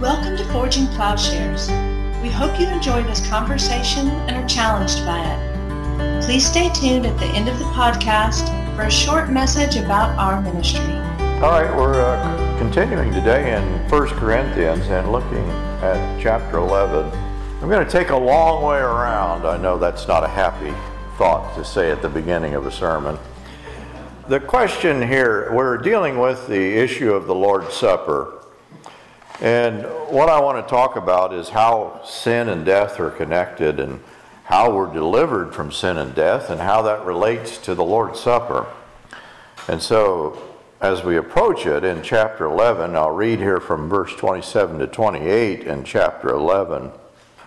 Welcome to Forging Plowshares. We hope you enjoy this conversation and are challenged by it. Please stay tuned at the end of the podcast for a short message about our ministry. All right, we're uh, continuing today in 1 Corinthians and looking at chapter 11. I'm going to take a long way around. I know that's not a happy thought to say at the beginning of a sermon. The question here, we're dealing with the issue of the Lord's Supper. And what I want to talk about is how sin and death are connected and how we're delivered from sin and death and how that relates to the Lord's Supper. And so, as we approach it in chapter 11, I'll read here from verse 27 to 28 in chapter 11.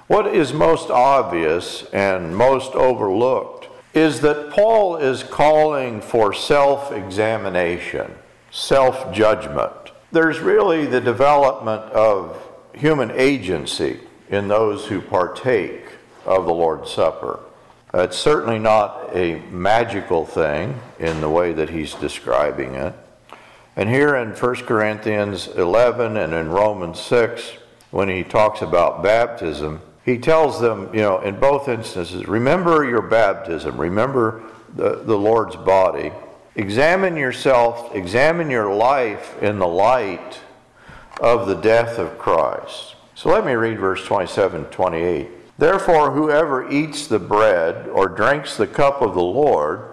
What is most obvious and most overlooked is that Paul is calling for self examination, self judgment there's really the development of human agency in those who partake of the Lord's Supper. It's certainly not a magical thing in the way that he's describing it. And here in 1 Corinthians 11 and in Romans 6, when he talks about baptism, he tells them, you know, in both instances, remember your baptism, remember the, the Lord's body, Examine yourself, examine your life in the light of the death of Christ. So let me read verse 27 28. Therefore, whoever eats the bread or drinks the cup of the Lord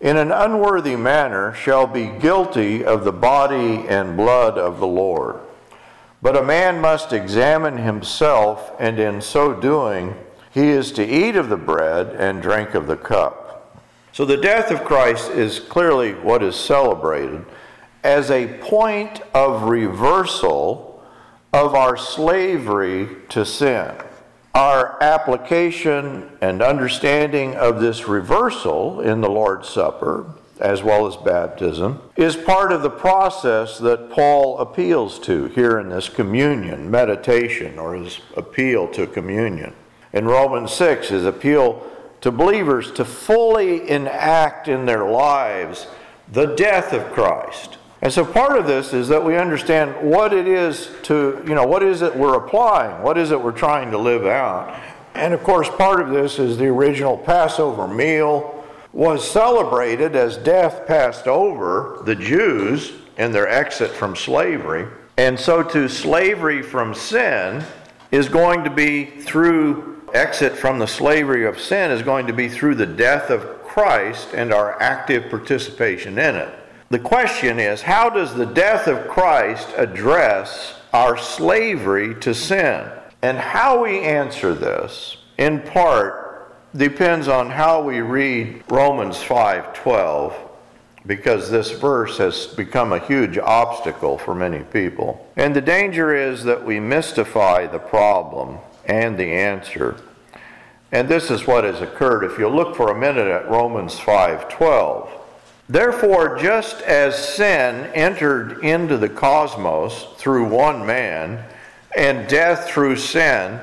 in an unworthy manner shall be guilty of the body and blood of the Lord. But a man must examine himself, and in so doing, he is to eat of the bread and drink of the cup. So the death of Christ is clearly what is celebrated as a point of reversal of our slavery to sin. Our application and understanding of this reversal in the Lord's Supper, as well as baptism, is part of the process that Paul appeals to here in this communion meditation or his appeal to communion. In Romans 6, his appeal to believers to fully enact in their lives the death of Christ. And so part of this is that we understand what it is to, you know, what is it we're applying? What is it we're trying to live out? And of course, part of this is the original Passover meal was celebrated as death passed over the Jews in their exit from slavery. And so to slavery from sin is going to be through exit from the slavery of sin is going to be through the death of Christ and our active participation in it. The question is how does the death of Christ address our slavery to sin? And how we answer this, in part, depends on how we read Romans 5:12 because this verse has become a huge obstacle for many people. And the danger is that we mystify the problem and the answer. And this is what has occurred if you look for a minute at Romans 5:12. Therefore, just as sin entered into the cosmos through one man, and death through sin,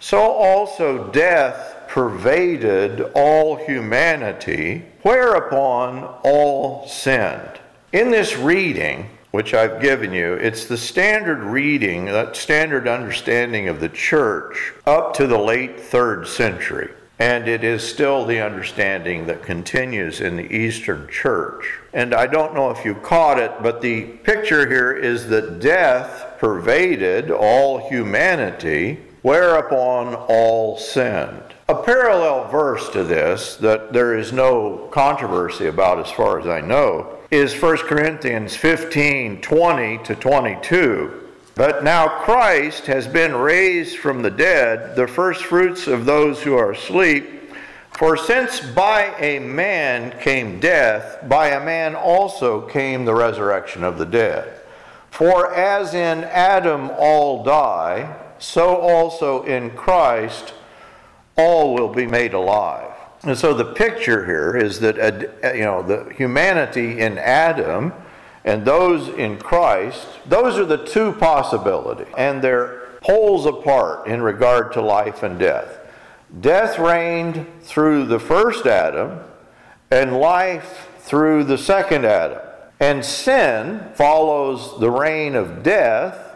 so also death pervaded all humanity, whereupon all sinned. In this reading, which I've given you, it's the standard reading, that standard understanding of the church up to the late third century. And it is still the understanding that continues in the Eastern Church. And I don't know if you caught it, but the picture here is that death pervaded all humanity, whereupon all sinned. A parallel verse to this that there is no controversy about as far as I know is 1 Corinthians 15 20 to 22. But now Christ has been raised from the dead, the first fruits of those who are asleep. For since by a man came death, by a man also came the resurrection of the dead. For as in Adam all die, so also in Christ all will be made alive. And so the picture here is that uh, you know the humanity in Adam and those in Christ, those are the two possibilities, and they're poles apart in regard to life and death. Death reigned through the first Adam, and life through the second Adam. And sin follows the reign of death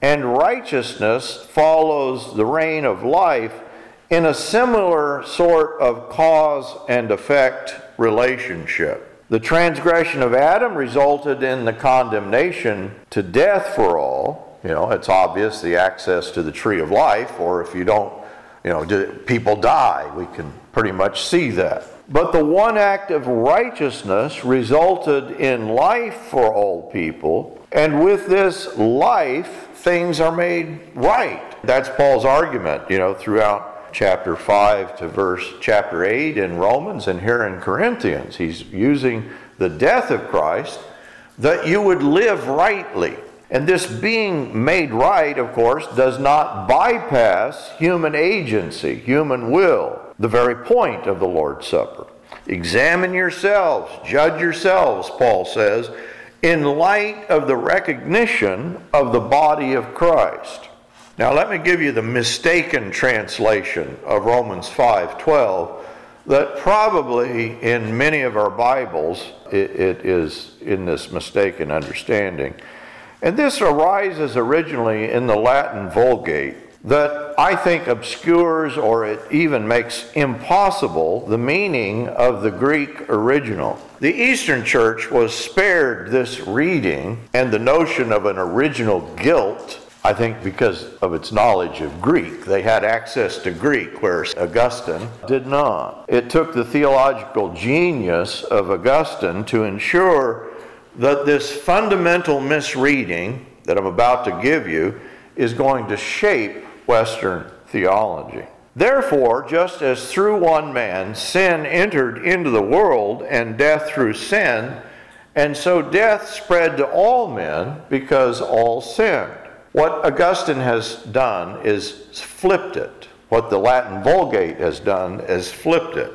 and righteousness follows the reign of life in a similar sort of cause and effect relationship. The transgression of Adam resulted in the condemnation to death for all. You know, it's obvious the access to the tree of life, or if you don't, you know, people die. We can pretty much see that. But the one act of righteousness resulted in life for all people, and with this life, things are made right. That's Paul's argument, you know, throughout chapter 5 to verse chapter 8 in Romans and here in Corinthians. He's using the death of Christ that you would live rightly. And this being made right, of course, does not bypass human agency, human will the very point of the Lord's Supper. Examine yourselves, judge yourselves, Paul says, in light of the recognition of the body of Christ. Now let me give you the mistaken translation of Romans 5:12 that probably in many of our Bibles it, it is in this mistaken understanding. And this arises originally in the Latin Vulgate that I think obscures or it even makes impossible the meaning of the Greek original. The Eastern Church was spared this reading and the notion of an original guilt, I think because of its knowledge of Greek. They had access to Greek, whereas Augustine did not. It took the theological genius of Augustine to ensure that this fundamental misreading that I'm about to give you is going to shape Western theology. Therefore, just as through one man sin entered into the world, and death through sin, and so death spread to all men because all sinned. What Augustine has done is flipped it. What the Latin Vulgate has done is flipped it.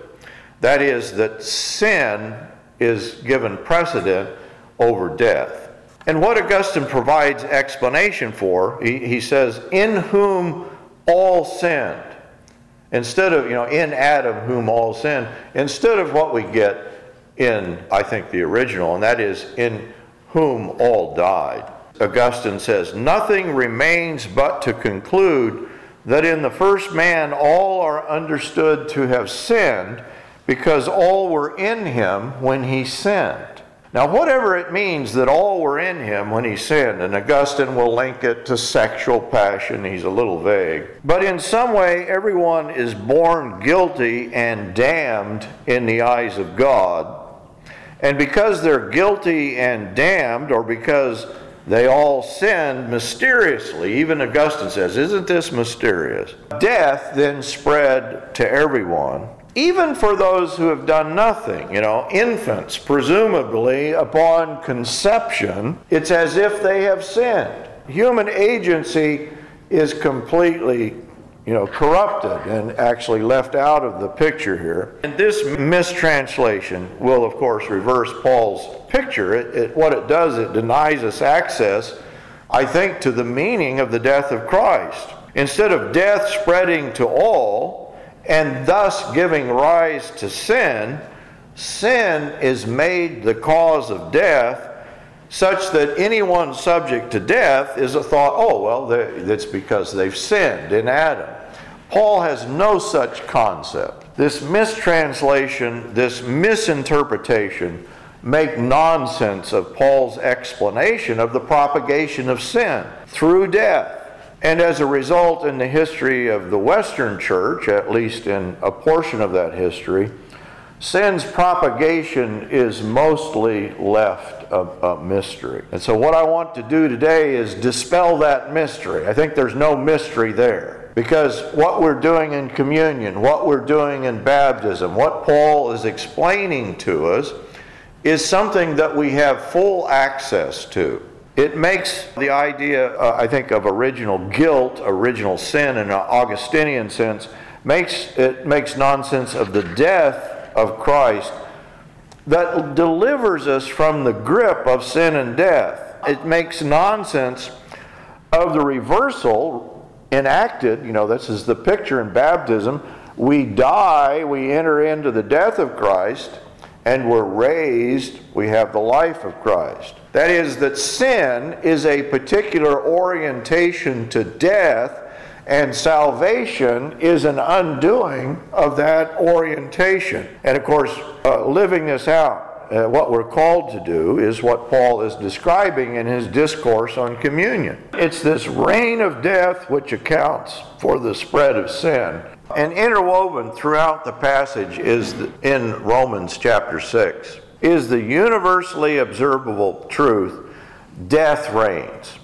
That is, that sin is given precedent over death. And what Augustine provides explanation for, he, he says, in whom all sinned. Instead of, you know, in Adam whom all sinned, instead of what we get in, I think, the original, and that is, in whom all died. Augustine says, Nothing remains but to conclude that in the first man all are understood to have sinned because all were in him when he sinned. Now, whatever it means that all were in him when he sinned, and Augustine will link it to sexual passion, he's a little vague. But in some way, everyone is born guilty and damned in the eyes of God. And because they're guilty and damned, or because they all sinned mysteriously, even Augustine says, Isn't this mysterious? Death then spread to everyone even for those who have done nothing, you know, infants, presumably upon conception, it's as if they have sinned. Human agency is completely, you know, corrupted and actually left out of the picture here. And this mistranslation will, of course, reverse Paul's picture. It, it, what it does, it denies us access, I think, to the meaning of the death of Christ. Instead of death spreading to all, and thus giving rise to sin, sin is made the cause of death such that anyone subject to death is a thought, oh, well, that's because they've sinned in Adam. Paul has no such concept. This mistranslation, this misinterpretation, make nonsense of Paul's explanation of the propagation of sin through death. And as a result, in the history of the Western Church, at least in a portion of that history, sin's propagation is mostly left a, a, mystery. And so, what I want to do today is dispel that mystery. I think there's no mystery there. Because what we're doing in communion, what we're doing in baptism, what Paul is explaining to us, is something that we have full access to. It makes the idea, uh, I think, of original guilt, original sin in an Augustinian sense, makes it makes nonsense of the death of Christ that delivers us from the grip of sin and death. It makes nonsense of the reversal enacted. You know, this is the picture in baptism. We die, we enter into the death of Christ, and we're raised, we have the life of Christ. That is, that sin is a particular orientation to death, and salvation is an undoing of that orientation. And of course, uh, living this out uh, what we're called to do is what Paul is describing in his discourse on communion. It's this reign of death which accounts for the spread of sin. And interwoven throughout the passage is the, in Romans chapter 6 is the universally observable truth death reigns.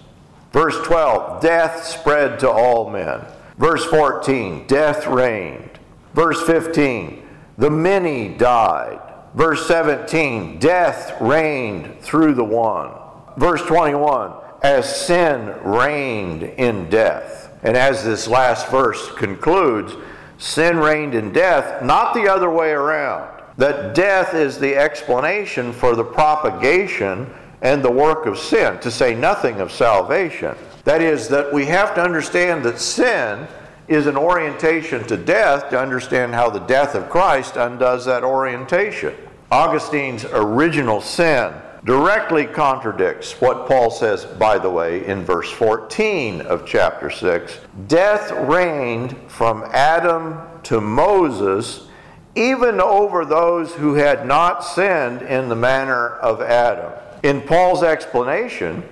Verse 12, death spread to all men. Verse 14, death reigned. Verse 15, the many died. Verse 17, death reigned through the one. Verse 21, as sin reigned in death. And as this last verse concludes, sin reigned in death, not the other way around. That death is the explanation for the propagation and the work of sin, to say nothing of salvation. That is, that we have to understand that sin is an orientation to death to understand how the death of Christ undoes that orientation. Augustine's original sin directly contradicts what Paul says, by the way, in verse 14 of chapter 6. Death reigned from Adam to Moses, even over those who had not sinned in the manner of Adam. In Paul's explanation,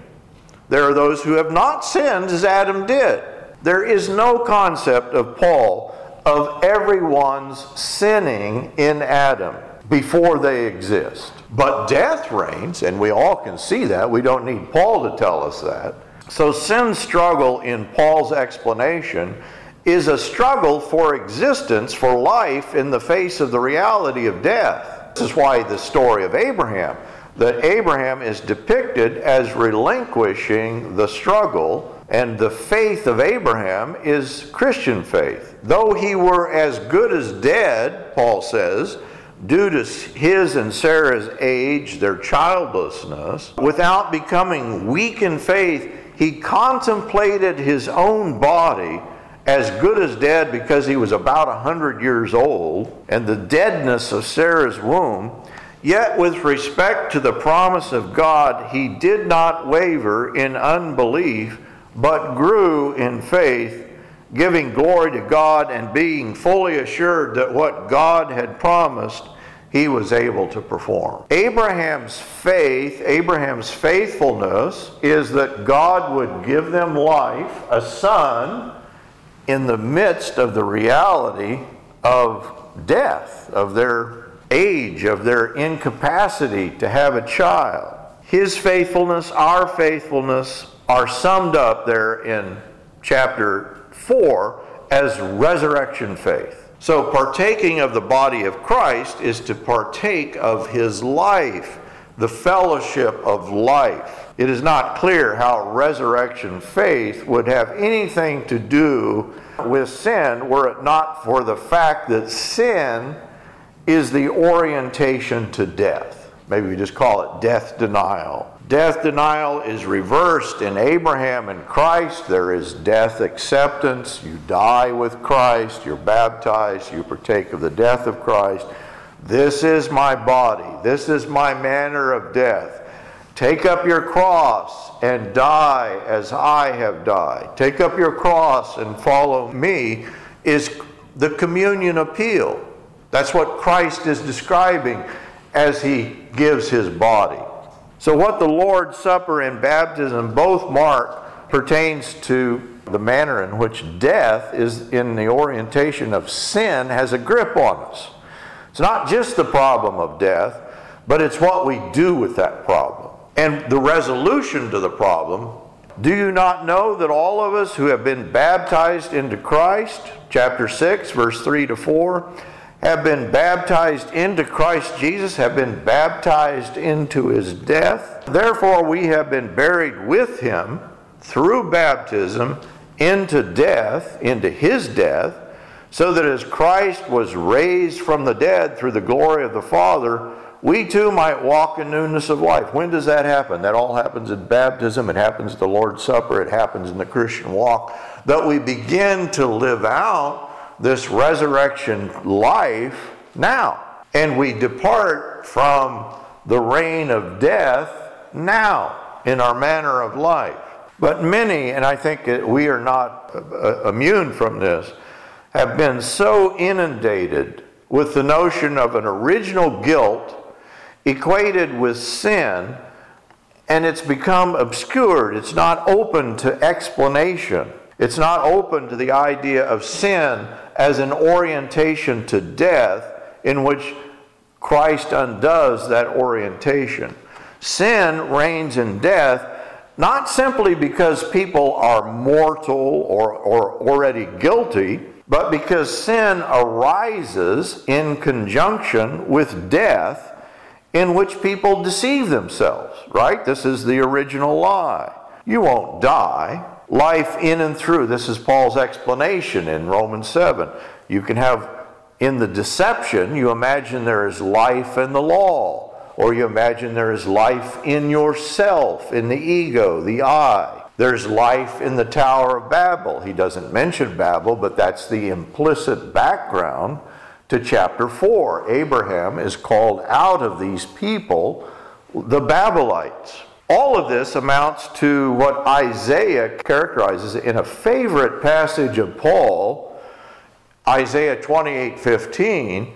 there are those who have not sinned as Adam did. There is no concept of Paul of everyone's sinning in Adam before they exist. But death reigns, and we all can see that. We don't need Paul to tell us that. So, sin's struggle in Paul's explanation is a struggle for existence, for life in the face of the reality of death. This is why the story of Abraham, that Abraham is depicted as relinquishing the struggle and the faith of Abraham is Christian faith. Though he were as good as dead, Paul says, due to his and Sarah's age, their childlessness, without becoming weak in faith, he contemplated his own body as good as dead because he was about a hundred years old, and the deadness of Sarah's womb. Yet, with respect to the promise of God, he did not waver in unbelief but grew in faith, giving glory to God and being fully assured that what God had promised, he was able to perform. Abraham's faith, Abraham's faithfulness, is that God would give them life, a son, in the midst of the reality of death, of their age, of their incapacity to have a child. His faithfulness, our faithfulness, are summed up there in chapter 4 as resurrection faith. So, partaking of the body of Christ is to partake of his life, the fellowship of life. It is not clear how resurrection faith would have anything to do with sin were it not for the fact that sin is the orientation to death. Maybe we just call it death denial. Death denial is reversed in Abraham and Christ. There is death acceptance. You die with Christ. You're baptized. You partake of the death of Christ. This is my body. This is my manner of death. Take up your cross and die as I have died. Take up your cross and follow me is the communion appeal. That's what Christ is describing as he gives his body. So, what the Lord's Supper and baptism both mark pertains to the manner in which death is in the orientation of sin has a grip on us. It's not just the problem of death, but it's what we do with that problem. And the resolution to the problem do you not know that all of us who have been baptized into Christ, chapter 6, verse 3 to 4, have been baptized into Christ Jesus, have been baptized into his death. Therefore, we have been buried with him through baptism into death, into his death, so that as Christ was raised from the dead through the glory of the Father, we too might walk in newness of life. When does that happen? That all happens in baptism, it happens at the Lord's Supper, it happens in the Christian walk. That we begin to live out this resurrection life now. And we depart from the reign of death now in our manner of life. But many, and I think we are not uh, immune from this, have been so inundated with the notion of an original guilt equated with sin, and it's become obscured. It's not open to explanation. It's not open to the idea of sin as an orientation to death in which Christ undoes that orientation. Sin reigns in death not simply because people are mortal or, or already guilty, but because sin arises in conjunction with death in which people deceive themselves, right? This is the original lie. You won't die. Life in and through. This is Paul's explanation in Romans 7. You can have, in the deception, you imagine there is life in the law, or you imagine there is life in yourself, in the ego, the I. There's life in the Tower of Babel. He doesn't mention Babel, but that's the implicit background to chapter 4. Abraham is called out of these people, the Babylonites. All of this amounts to what Isaiah characterizes in a favorite passage of Paul, Isaiah 28 15,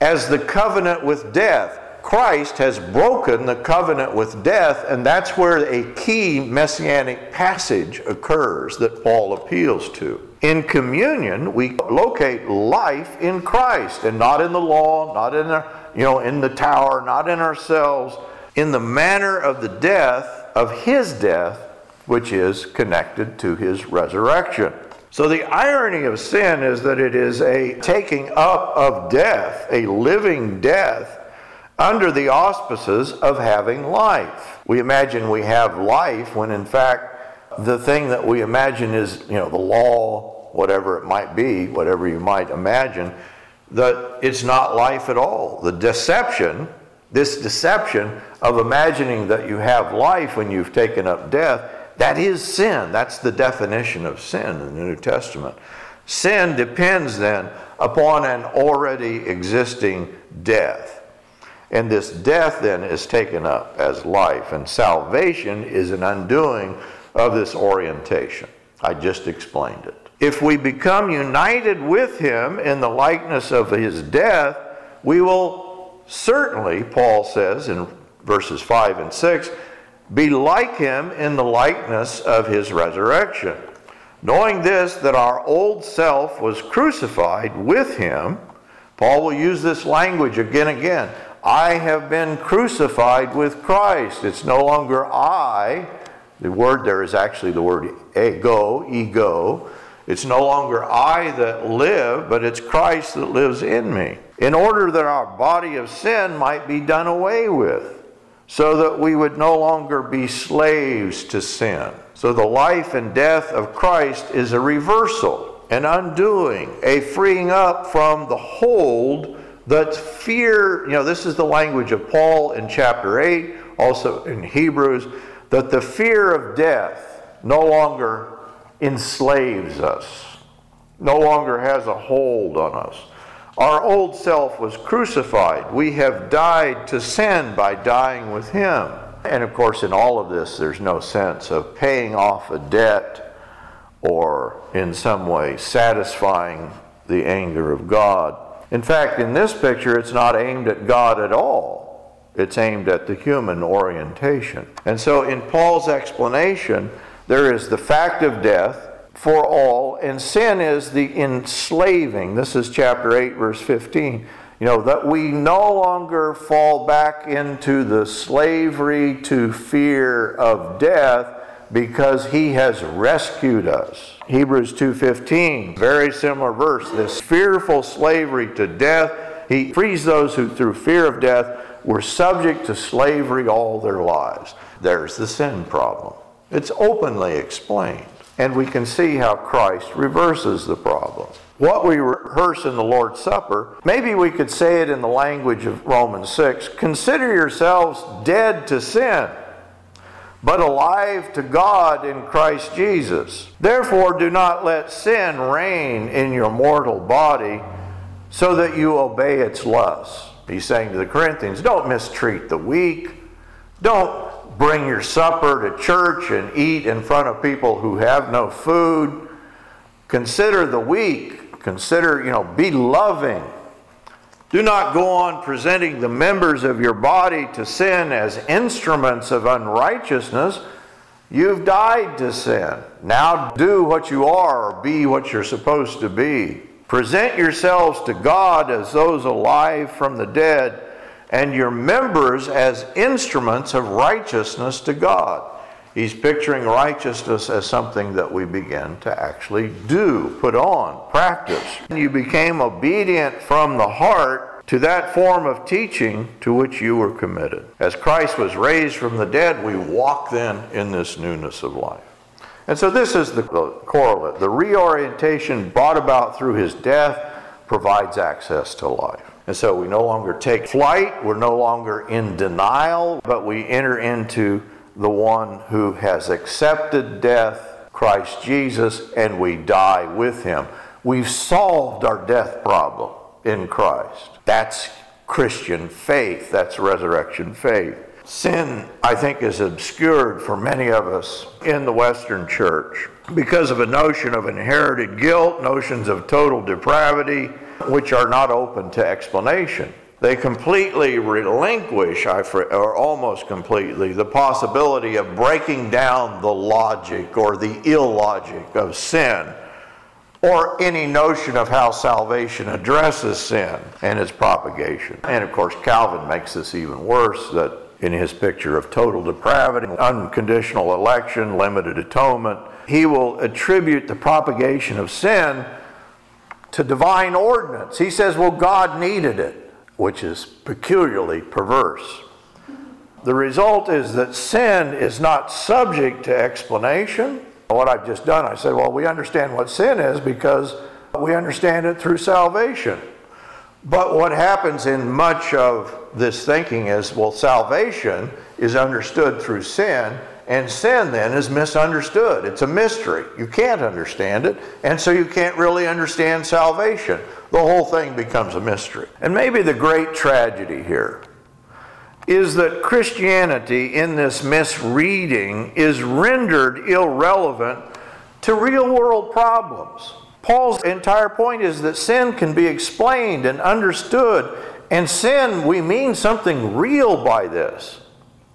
as the covenant with death. Christ has broken the covenant with death, and that's where a key messianic passage occurs that Paul appeals to. In communion, we locate life in Christ and not in the law, not in the, you know, in the tower, not in ourselves, in the manner of the death of his death, which is connected to his resurrection. So the irony of sin is that it is a taking up of death, a living death under the auspices of having life. We imagine we have life when in fact the thing that we imagine is, you know, the law, whatever it might be, whatever you might imagine, that it's not life at all. The deception, this deception of imagining that you have life when you've taken up death, that is sin. That's the definition of sin in the New Testament. Sin depends then upon an already existing death. And this death then is taken up as life, and salvation is an undoing of this orientation. I just explained it. If we become united with him in the likeness of his death, we will certainly, Paul says in verses 5 and 6, be like him in the likeness of his resurrection. Knowing this, that our old self was crucified with him, Paul will use this language again and again. I have been crucified with Christ. It's no longer I. The word there is actually the word ego, ego. It's no longer I that live, but it's Christ that lives in me. In order that our body of sin might be done away with, so that we would no longer be slaves to sin. So the life and death of Christ is a reversal, an undoing, a freeing up from the hold that fear, you know, this is the language of Paul in chapter 8, also in Hebrews, that the fear of death no longer enslaves us, no longer has a hold on us. Our old self was crucified. We have died to sin by dying with Him. And of course, in all of this, there's no sense of paying off a debt or in some way satisfying the anger of God. In fact, in this picture, it's not aimed at God at all. It's aimed at the human orientation. And so, in Paul's explanation, there is the fact of death for all, and sin is the enslaving. This is chapter 8, verse 15. You know, that we no longer fall back into the slavery to fear of death because he has rescued us. Hebrews 2:15, very similar verse. This fearful slavery to death, he frees those who through fear of death were subject to slavery all their lives. There's the sin problem. It's openly explained, and we can see how Christ reverses the problem. What we rehearse in the Lord's Supper, maybe we could say it in the language of Romans 6 consider yourselves dead to sin but alive to God in Christ Jesus. Therefore, do not let sin reign in your mortal body so that you obey its lusts. He's saying to the Corinthians, don't mistreat the weak. Don't bring your supper to church and eat in front of people who have no food. Consider the weak. Consider, you know, be loving. Do not go on presenting the members of your body to sin as instruments of unrighteousness. You've died to sin. Now do what you are or be what you're supposed to be. Present yourselves to God as those alive from the dead, and your members as instruments of righteousness to God. He's picturing righteousness as something that we begin to actually do, put on, practice. You became obedient from the heart to that form of teaching to which you were committed. As Christ was raised from the dead, we walk then in this newness of life. And so this is the, the correlate. The reorientation brought about through his death provides access to life. And so we no longer take flight, we're no longer in denial, but we enter into the one who has accepted death, Christ Jesus, and we die with him. We've solved our death problem in Christ. That's Christian faith, that's resurrection faith. Sin, I think, is obscured for many of us in the Western church because of a notion of inherited guilt, notions of total depravity, which are not open to explanation they completely relinquish, or almost completely, the possibility of breaking down the logic or the illogic of sin or any notion of how salvation addresses sin and its propagation. And of course, Calvin makes this even worse that in his picture of total depravity, unconditional election, limited atonement, he will attribute the propagation of sin to divine ordinance. He says, well, God needed it which is peculiarly perverse. The result is that sin is not subject to explanation. What I've just done, I said, well, we understand what sin is because we understand it through salvation. But what happens in much of this thinking is, well, salvation is understood through sin, and sin then is misunderstood. It's a mystery. You can't understand it, and so you can't really understand salvation the whole thing becomes a mystery. And maybe the great tragedy here is that Christianity, in this misreading, is rendered irrelevant to real world problems. Paul's entire point is that sin can be explained and understood, and sin, we mean something real by this.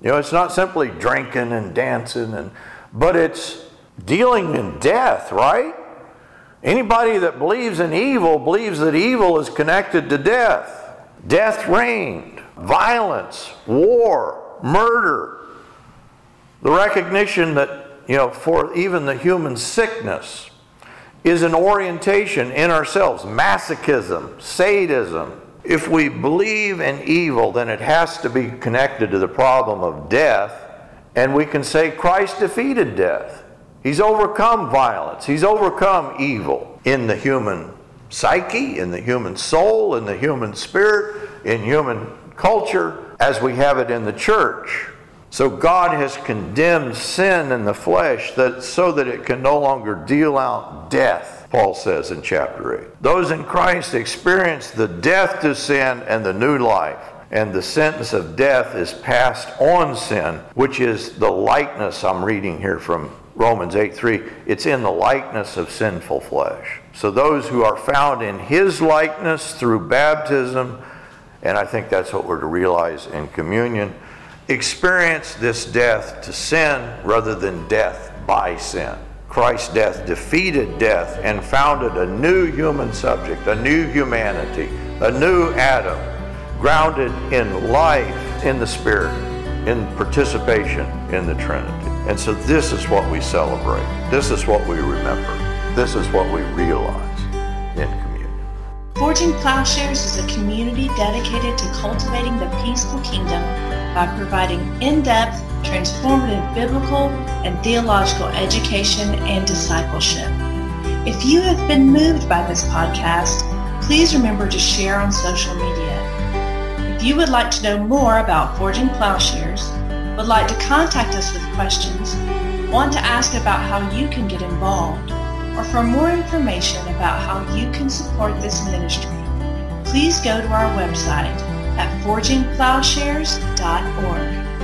You know, it's not simply drinking and dancing, and, but it's dealing in death, right? Anybody that believes in evil believes that evil is connected to death. Death reigned, violence, war, murder. The recognition that, you know, for even the human sickness is an orientation in ourselves masochism, sadism. If we believe in evil, then it has to be connected to the problem of death, and we can say Christ defeated death. He's overcome violence. He's overcome evil in the human psyche, in the human soul, in the human spirit, in human culture, as we have it in the church. So God has condemned sin in the flesh that so that it can no longer deal out death, Paul says in chapter 8. Those in Christ experience the death to sin and the new life. And the sentence of death is passed on sin, which is the likeness I'm reading here from Romans 8 3, it's in the likeness of sinful flesh. So those who are found in his likeness through baptism, and I think that's what we're to realize in communion, experience this death to sin rather than death by sin. Christ's death defeated death and founded a new human subject, a new humanity, a new Adam, grounded in life in the Spirit, in participation in the Trinity. And so this is what we celebrate. This is what we remember. This is what we realize in communion. Forging Plowshares is a community dedicated to cultivating the peaceful kingdom by providing in-depth, transformative biblical and theological education and discipleship. If you have been moved by this podcast, please remember to share on social media. If you would like to know more about Forging Plowshares, would like to contact us with questions, want to ask about how you can get involved, or for more information about how you can support this ministry, please go to our website at forgingplowshares.org.